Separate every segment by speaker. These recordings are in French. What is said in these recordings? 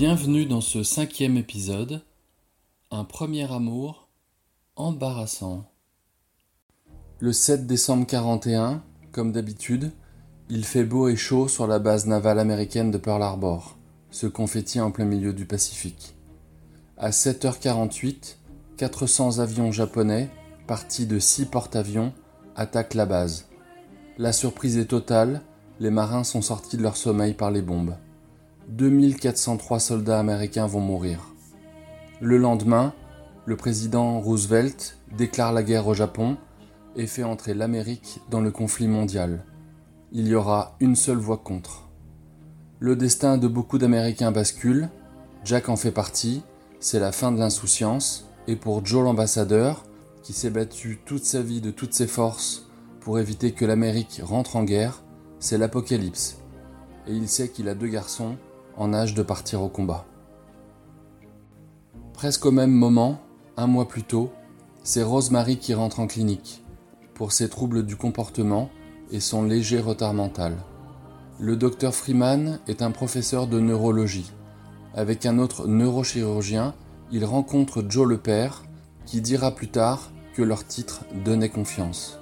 Speaker 1: Bienvenue dans ce cinquième épisode, un premier amour embarrassant. Le 7 décembre 41, comme d'habitude, il fait beau et chaud sur la base navale américaine de Pearl Harbor, ce confetti en plein milieu du Pacifique. À 7h48, 400 avions japonais, partis de 6 porte-avions, attaquent la base. La surprise est totale, les marins sont sortis de leur sommeil par les bombes. 2403 soldats américains vont mourir. Le lendemain, le président Roosevelt déclare la guerre au Japon et fait entrer l'Amérique dans le conflit mondial. Il y aura une seule voix contre. Le destin de beaucoup d'Américains bascule, Jack en fait partie, c'est la fin de l'insouciance, et pour Joe l'ambassadeur, qui s'est battu toute sa vie de toutes ses forces pour éviter que l'Amérique rentre en guerre, c'est l'apocalypse. Et il sait qu'il a deux garçons en âge de partir au combat. Presque au même moment, un mois plus tôt, c'est Rosemary qui rentre en clinique pour ses troubles du comportement et son léger retard mental. Le docteur Freeman est un professeur de neurologie. Avec un autre neurochirurgien, il rencontre Joe le père, qui dira plus tard que leur titre donnait confiance.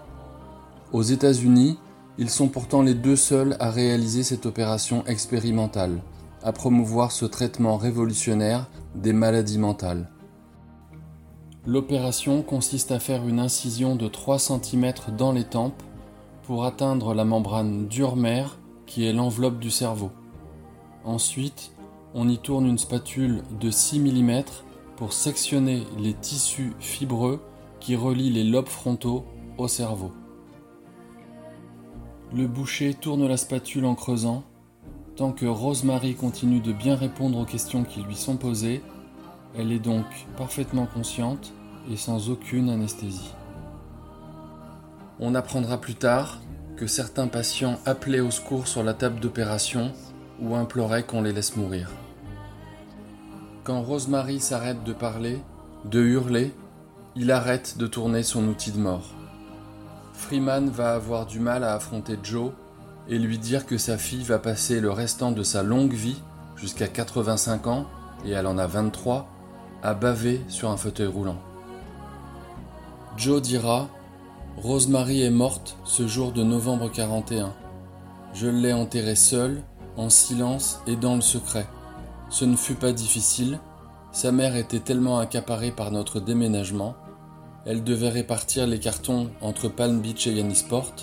Speaker 1: Aux États-Unis, ils sont pourtant les deux seuls à réaliser cette opération expérimentale, à promouvoir ce traitement révolutionnaire des maladies mentales. L'opération consiste à faire une incision de 3 cm dans les tempes pour atteindre la membrane dure-mère qui est l'enveloppe du cerveau. Ensuite, on y tourne une spatule de 6 mm pour sectionner les tissus fibreux qui relient les lobes frontaux au cerveau. Le boucher tourne la spatule en creusant Tant que Rosemary continue de bien répondre aux questions qui lui sont posées, elle est donc parfaitement consciente et sans aucune anesthésie. On apprendra plus tard que certains patients appelaient au secours sur la table d'opération ou imploraient qu'on les laisse mourir. Quand Rosemary s'arrête de parler, de hurler, il arrête de tourner son outil de mort. Freeman va avoir du mal à affronter Joe et lui dire que sa fille va passer le restant de sa longue vie, jusqu'à 85 ans, et elle en a 23, à baver sur un fauteuil roulant. Joe dira Rosemary est morte ce jour de novembre 41. Je l'ai enterrée seule, en silence et dans le secret. Ce ne fut pas difficile. Sa mère était tellement accaparée par notre déménagement. Elle devait répartir les cartons entre Palm Beach et Yannisport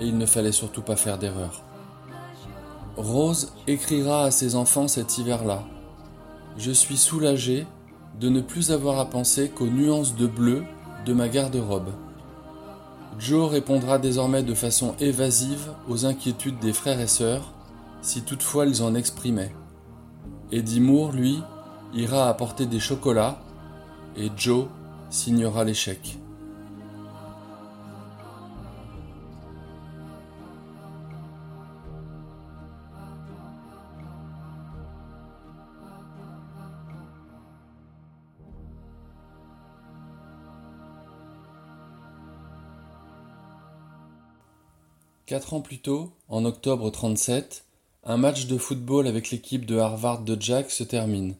Speaker 1: et il ne fallait surtout pas faire d'erreur. Rose écrira à ses enfants cet hiver-là Je suis soulagée de ne plus avoir à penser qu'aux nuances de bleu de ma garde-robe. Joe répondra désormais de façon évasive aux inquiétudes des frères et sœurs, si toutefois ils en exprimaient. Eddie Moore, lui, ira apporter des chocolats, et Joe signera l'échec. Quatre ans plus tôt, en octobre 37, un match de football avec l'équipe de Harvard de Jack se termine.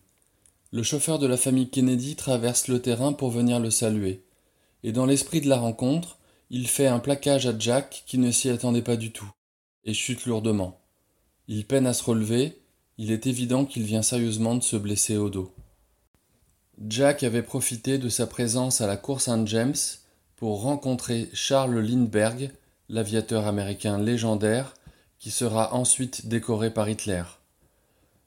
Speaker 1: Le chauffeur de la famille Kennedy traverse le terrain pour venir le saluer. Et dans l'esprit de la rencontre, il fait un plaquage à Jack qui ne s'y attendait pas du tout, et chute lourdement. Il peine à se relever, il est évident qu'il vient sérieusement de se blesser au dos. Jack avait profité de sa présence à la course Saint James pour rencontrer Charles Lindbergh, l'aviateur américain légendaire qui sera ensuite décoré par Hitler.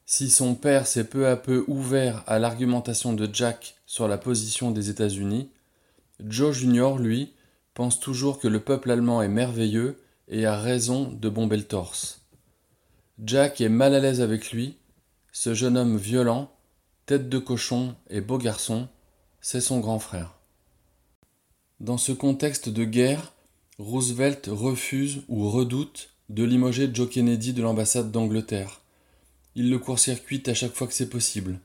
Speaker 1: Si son père s'est peu à peu ouvert à l'argumentation de Jack sur la position des États-Unis, Joe Jr., lui, pense toujours que le peuple allemand est merveilleux et a raison de bomber le torse. Jack est mal à l'aise avec lui, ce jeune homme violent, tête de cochon et beau garçon, c'est son grand frère. Dans ce contexte de guerre, Roosevelt refuse ou redoute de limoger Joe Kennedy de l'ambassade d'Angleterre. Il le court-circuite à chaque fois que c'est possible.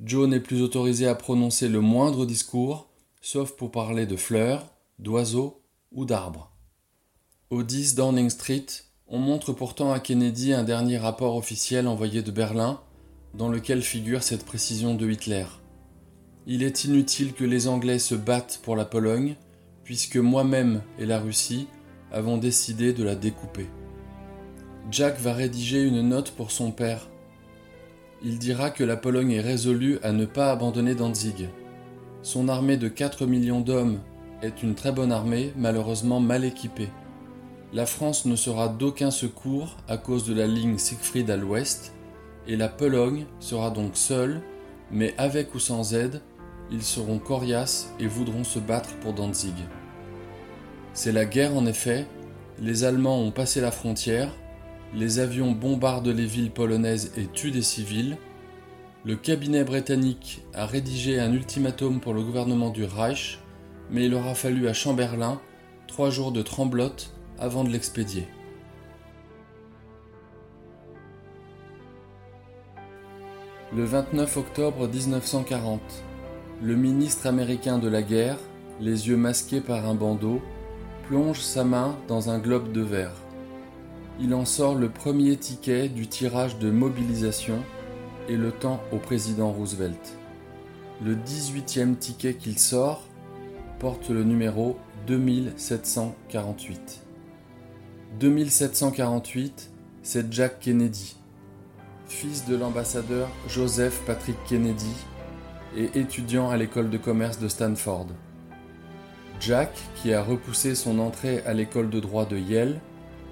Speaker 1: Joe n'est plus autorisé à prononcer le moindre discours, sauf pour parler de fleurs, d'oiseaux ou d'arbres. Au 10 Downing Street, on montre pourtant à Kennedy un dernier rapport officiel envoyé de Berlin, dans lequel figure cette précision de Hitler. Il est inutile que les Anglais se battent pour la Pologne, puisque moi-même et la Russie avons décidé de la découper. Jack va rédiger une note pour son père. Il dira que la Pologne est résolue à ne pas abandonner Danzig. Son armée de 4 millions d'hommes est une très bonne armée, malheureusement mal équipée. La France ne sera d'aucun secours à cause de la ligne Siegfried à l'ouest, et la Pologne sera donc seule, mais avec ou sans aide, ils seront coriaces et voudront se battre pour Danzig. C'est la guerre en effet, les Allemands ont passé la frontière, les avions bombardent les villes polonaises et tuent des civils, le cabinet britannique a rédigé un ultimatum pour le gouvernement du Reich, mais il aura fallu à Chamberlain trois jours de tremblote avant de l'expédier. Le 29 octobre 1940, le ministre américain de la guerre, les yeux masqués par un bandeau, plonge sa main dans un globe de verre. Il en sort le premier ticket du tirage de mobilisation et le tend au président Roosevelt. Le 18e ticket qu'il sort porte le numéro 2748. 2748, c'est Jack Kennedy, fils de l'ambassadeur Joseph Patrick Kennedy et étudiant à l'école de commerce de Stanford. Jack, qui a repoussé son entrée à l'école de droit de Yale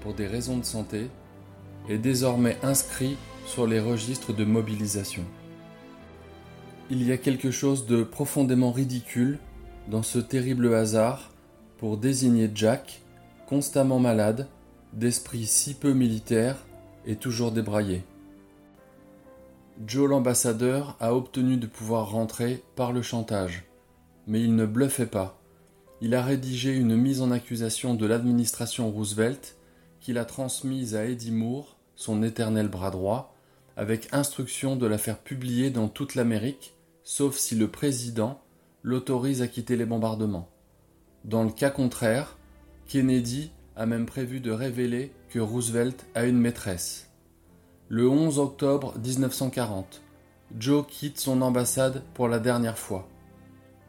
Speaker 1: pour des raisons de santé, est désormais inscrit sur les registres de mobilisation. Il y a quelque chose de profondément ridicule dans ce terrible hasard pour désigner Jack, constamment malade, d'esprit si peu militaire et toujours débraillé. Joe l'ambassadeur a obtenu de pouvoir rentrer par le chantage, mais il ne bluffait pas. Il a rédigé une mise en accusation de l'administration Roosevelt qu'il a transmise à Eddie Moore, son éternel bras droit, avec instruction de la faire publier dans toute l'Amérique, sauf si le président l'autorise à quitter les bombardements. Dans le cas contraire, Kennedy a même prévu de révéler que Roosevelt a une maîtresse. Le 11 octobre 1940, Joe quitte son ambassade pour la dernière fois.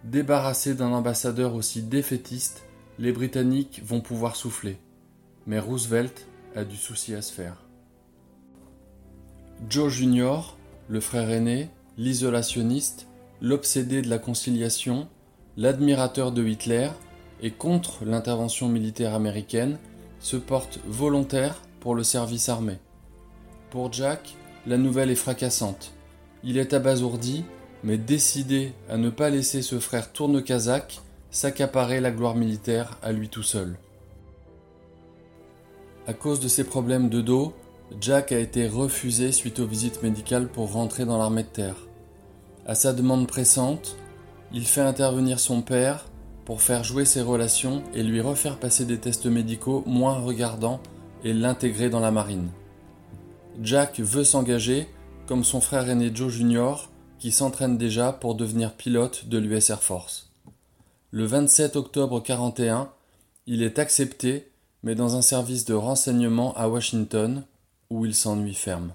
Speaker 1: Débarrassé d'un ambassadeur aussi défaitiste, les Britanniques vont pouvoir souffler. Mais Roosevelt a du souci à se faire. Joe Jr., le frère aîné, l'isolationniste, l'obsédé de la conciliation, l'admirateur de Hitler et contre l'intervention militaire américaine, se porte volontaire pour le service armé. Pour Jack, la nouvelle est fracassante. Il est abasourdi, mais décidé à ne pas laisser ce frère tourne-casaque s'accaparer la gloire militaire à lui tout seul. À cause de ses problèmes de dos, Jack a été refusé suite aux visites médicales pour rentrer dans l'armée de terre. À sa demande pressante, il fait intervenir son père pour faire jouer ses relations et lui refaire passer des tests médicaux moins regardants et l'intégrer dans la marine. Jack veut s'engager comme son frère aîné Joe Jr. qui s'entraîne déjà pour devenir pilote de l'US Air Force. Le 27 octobre 41, il est accepté mais dans un service de renseignement à Washington où il s'ennuie ferme.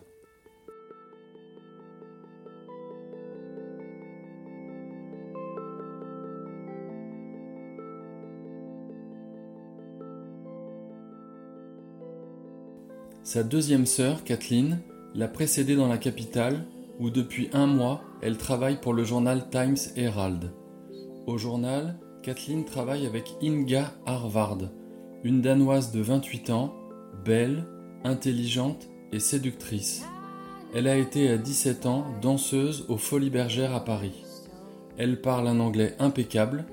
Speaker 1: Sa deuxième sœur, Kathleen, l'a précédée dans la capitale, où depuis un mois, elle travaille pour le journal Times Herald. Au journal, Kathleen travaille avec Inga Harvard, une Danoise de 28 ans, belle, intelligente et séductrice. Elle a été à 17 ans danseuse aux Folies Bergères à Paris. Elle parle un anglais impeccable,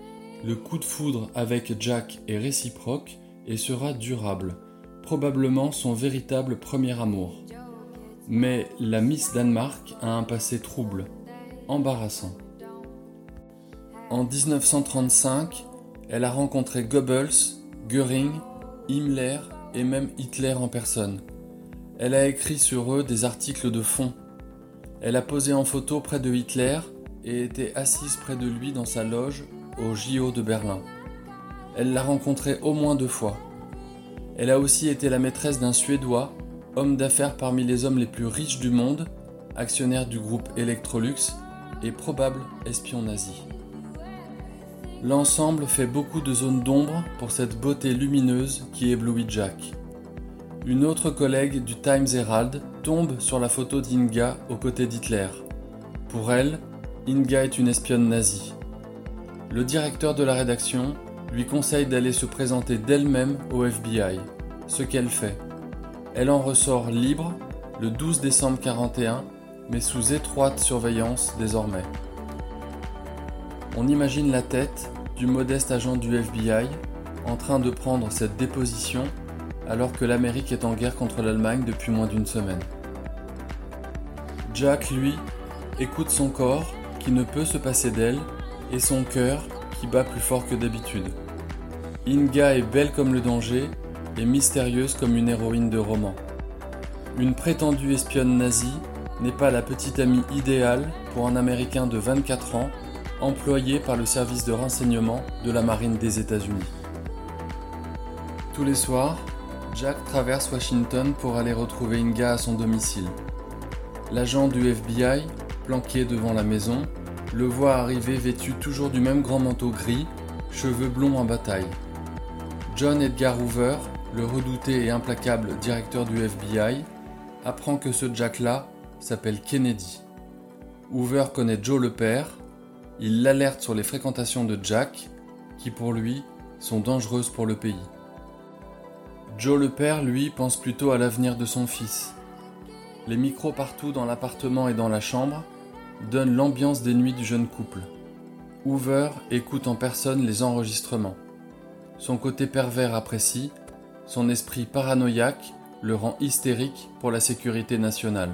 Speaker 1: le coup de foudre avec Jack est réciproque et sera durable probablement son véritable premier amour. Mais la Miss Danemark a un passé trouble, embarrassant. En 1935, elle a rencontré Goebbels, Göring, Himmler et même Hitler en personne. Elle a écrit sur eux des articles de fond. Elle a posé en photo près de Hitler et était assise près de lui dans sa loge au JO de Berlin. Elle l'a rencontré au moins deux fois. Elle a aussi été la maîtresse d'un Suédois, homme d'affaires parmi les hommes les plus riches du monde, actionnaire du groupe Electrolux et probable espion nazi. L'ensemble fait beaucoup de zones d'ombre pour cette beauté lumineuse qui éblouit Jack. Une autre collègue du Times Herald tombe sur la photo d'Inga aux côtés d'Hitler. Pour elle, Inga est une espionne nazie. Le directeur de la rédaction lui conseille d'aller se présenter d'elle-même au FBI, ce qu'elle fait. Elle en ressort libre le 12 décembre 1941, mais sous étroite surveillance désormais. On imagine la tête du modeste agent du FBI en train de prendre cette déposition alors que l'Amérique est en guerre contre l'Allemagne depuis moins d'une semaine. Jack, lui, écoute son corps qui ne peut se passer d'elle et son cœur qui bat plus fort que d'habitude. Inga est belle comme le danger et mystérieuse comme une héroïne de roman. Une prétendue espionne nazie n'est pas la petite amie idéale pour un Américain de 24 ans employé par le service de renseignement de la marine des États-Unis. Tous les soirs, Jack traverse Washington pour aller retrouver Inga à son domicile. L'agent du FBI, planqué devant la maison, le voit arriver vêtu toujours du même grand manteau gris, cheveux blonds en bataille. John Edgar Hoover, le redouté et implacable directeur du FBI, apprend que ce Jack-là s'appelle Kennedy. Hoover connaît Joe le père, il l'alerte sur les fréquentations de Jack, qui pour lui sont dangereuses pour le pays. Joe le père, lui, pense plutôt à l'avenir de son fils. Les micros partout dans l'appartement et dans la chambre donnent l'ambiance des nuits du jeune couple. Hoover écoute en personne les enregistrements. Son côté pervers apprécie, son esprit paranoïaque le rend hystérique pour la sécurité nationale.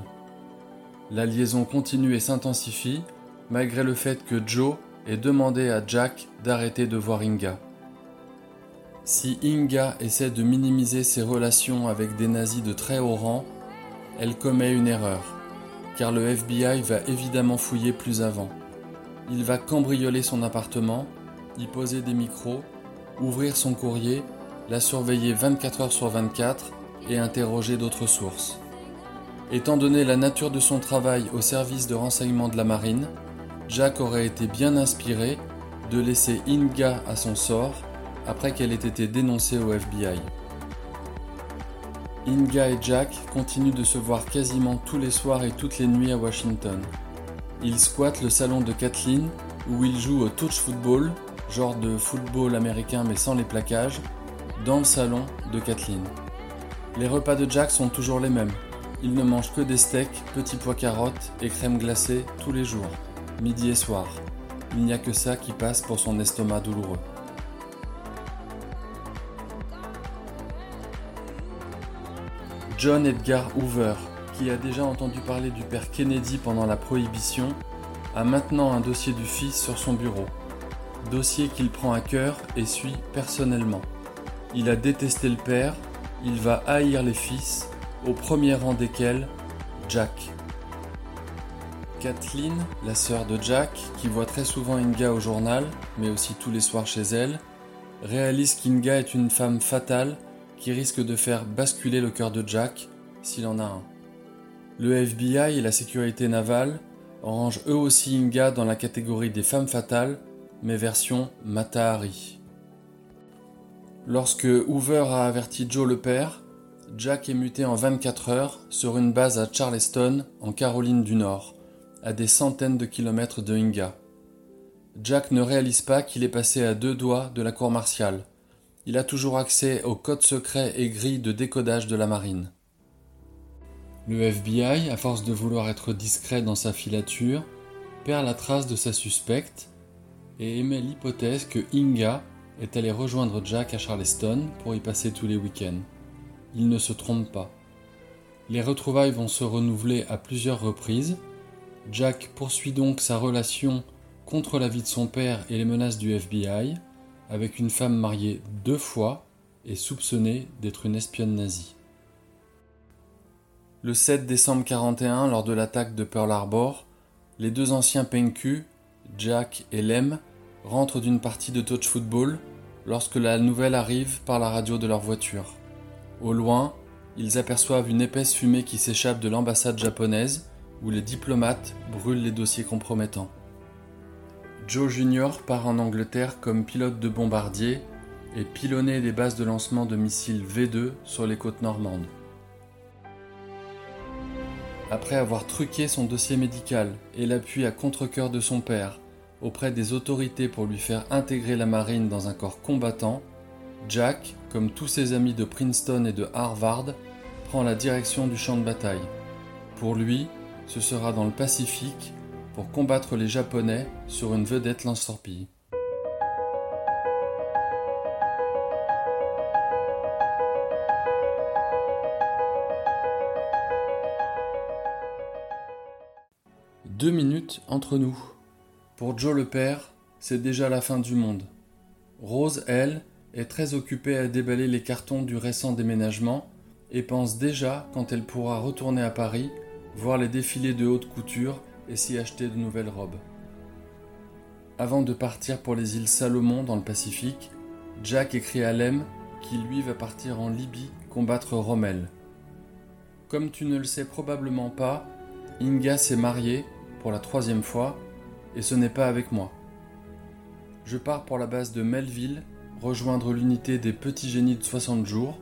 Speaker 1: La liaison continue et s'intensifie malgré le fait que Joe ait demandé à Jack d'arrêter de voir Inga. Si Inga essaie de minimiser ses relations avec des nazis de très haut rang, elle commet une erreur, car le FBI va évidemment fouiller plus avant. Il va cambrioler son appartement, y poser des micros, ouvrir son courrier, la surveiller 24 heures sur 24 et interroger d'autres sources. Étant donné la nature de son travail au service de renseignement de la marine, Jack aurait été bien inspiré de laisser Inga à son sort après qu'elle ait été dénoncée au FBI. Inga et Jack continuent de se voir quasiment tous les soirs et toutes les nuits à Washington. Ils squattent le salon de Kathleen où ils jouent au touch football, genre de football américain mais sans les plaquages, dans le salon de Kathleen. Les repas de Jack sont toujours les mêmes. Il ne mange que des steaks, petits pois carottes et crème glacée tous les jours, midi et soir. Il n'y a que ça qui passe pour son estomac douloureux. John Edgar Hoover, qui a déjà entendu parler du père Kennedy pendant la Prohibition, a maintenant un dossier du fils sur son bureau. Dossier qu'il prend à cœur et suit personnellement. Il a détesté le père, il va haïr les fils, au premier rang desquels Jack. Kathleen, la sœur de Jack, qui voit très souvent Inga au journal, mais aussi tous les soirs chez elle, réalise qu'Inga est une femme fatale qui risque de faire basculer le cœur de Jack s'il en a un. Le FBI et la sécurité navale rangent eux aussi Inga dans la catégorie des femmes fatales, mais version Matahari. Lorsque Hoover a averti Joe le père, Jack est muté en 24 heures sur une base à Charleston, en Caroline du Nord, à des centaines de kilomètres de Inga. Jack ne réalise pas qu'il est passé à deux doigts de la cour martiale il a toujours accès aux codes secrets et grilles de décodage de la marine. Le FBI, à force de vouloir être discret dans sa filature, perd la trace de sa suspecte et émet l'hypothèse que Inga est allé rejoindre Jack à Charleston pour y passer tous les week-ends. Il ne se trompe pas. Les retrouvailles vont se renouveler à plusieurs reprises. Jack poursuit donc sa relation contre la vie de son père et les menaces du FBI, avec une femme mariée deux fois et soupçonnée d'être une espionne nazie. Le 7 décembre 1941, lors de l'attaque de Pearl Harbor, les deux anciens PNQ, Jack et Lem, rentrent d'une partie de touch football lorsque la nouvelle arrive par la radio de leur voiture. Au loin, ils aperçoivent une épaisse fumée qui s'échappe de l'ambassade japonaise où les diplomates brûlent les dossiers compromettants. Joe Jr. part en Angleterre comme pilote de bombardier et pilonner des bases de lancement de missiles V2 sur les côtes normandes. Après avoir truqué son dossier médical et l'appui à contre-coeur de son père auprès des autorités pour lui faire intégrer la marine dans un corps combattant, Jack, comme tous ses amis de Princeton et de Harvard, prend la direction du champ de bataille. Pour lui, ce sera dans le Pacifique pour combattre les Japonais sur une vedette lance-torpille. Deux minutes entre nous. Pour Joe le père, c'est déjà la fin du monde. Rose, elle, est très occupée à déballer les cartons du récent déménagement et pense déjà quand elle pourra retourner à Paris, voir les défilés de haute couture et s'y acheter de nouvelles robes. Avant de partir pour les îles Salomon dans le Pacifique, Jack écrit à Lem qui lui va partir en Libye combattre Rommel. Comme tu ne le sais probablement pas, Inga s'est mariée pour la troisième fois et ce n'est pas avec moi. Je pars pour la base de Melville, rejoindre l'unité des petits génies de 60 jours.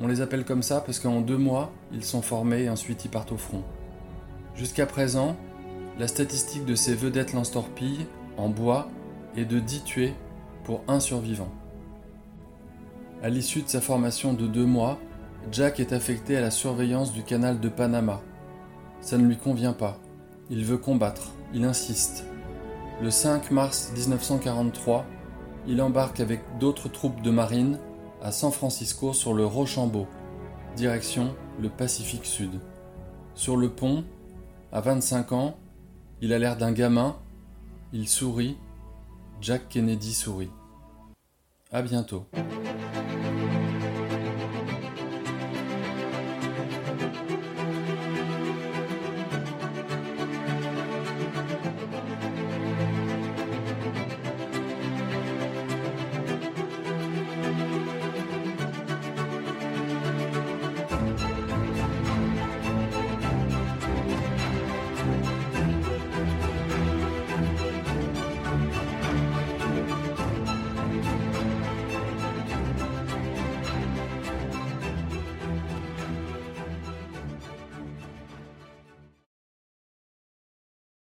Speaker 1: On les appelle comme ça parce qu'en deux mois, ils sont formés et ensuite ils partent au front. Jusqu'à présent, la statistique de ces vedettes lance-torpilles en bois est de 10 tués pour un survivant. À l'issue de sa formation de deux mois, Jack est affecté à la surveillance du canal de Panama. Ça ne lui convient pas. Il veut combattre, il insiste. Le 5 mars 1943, il embarque avec d'autres troupes de marine à San Francisco sur le Rochambeau, direction le Pacifique Sud. Sur le pont, à 25 ans, il a l'air d'un gamin, il sourit, Jack Kennedy sourit. À bientôt.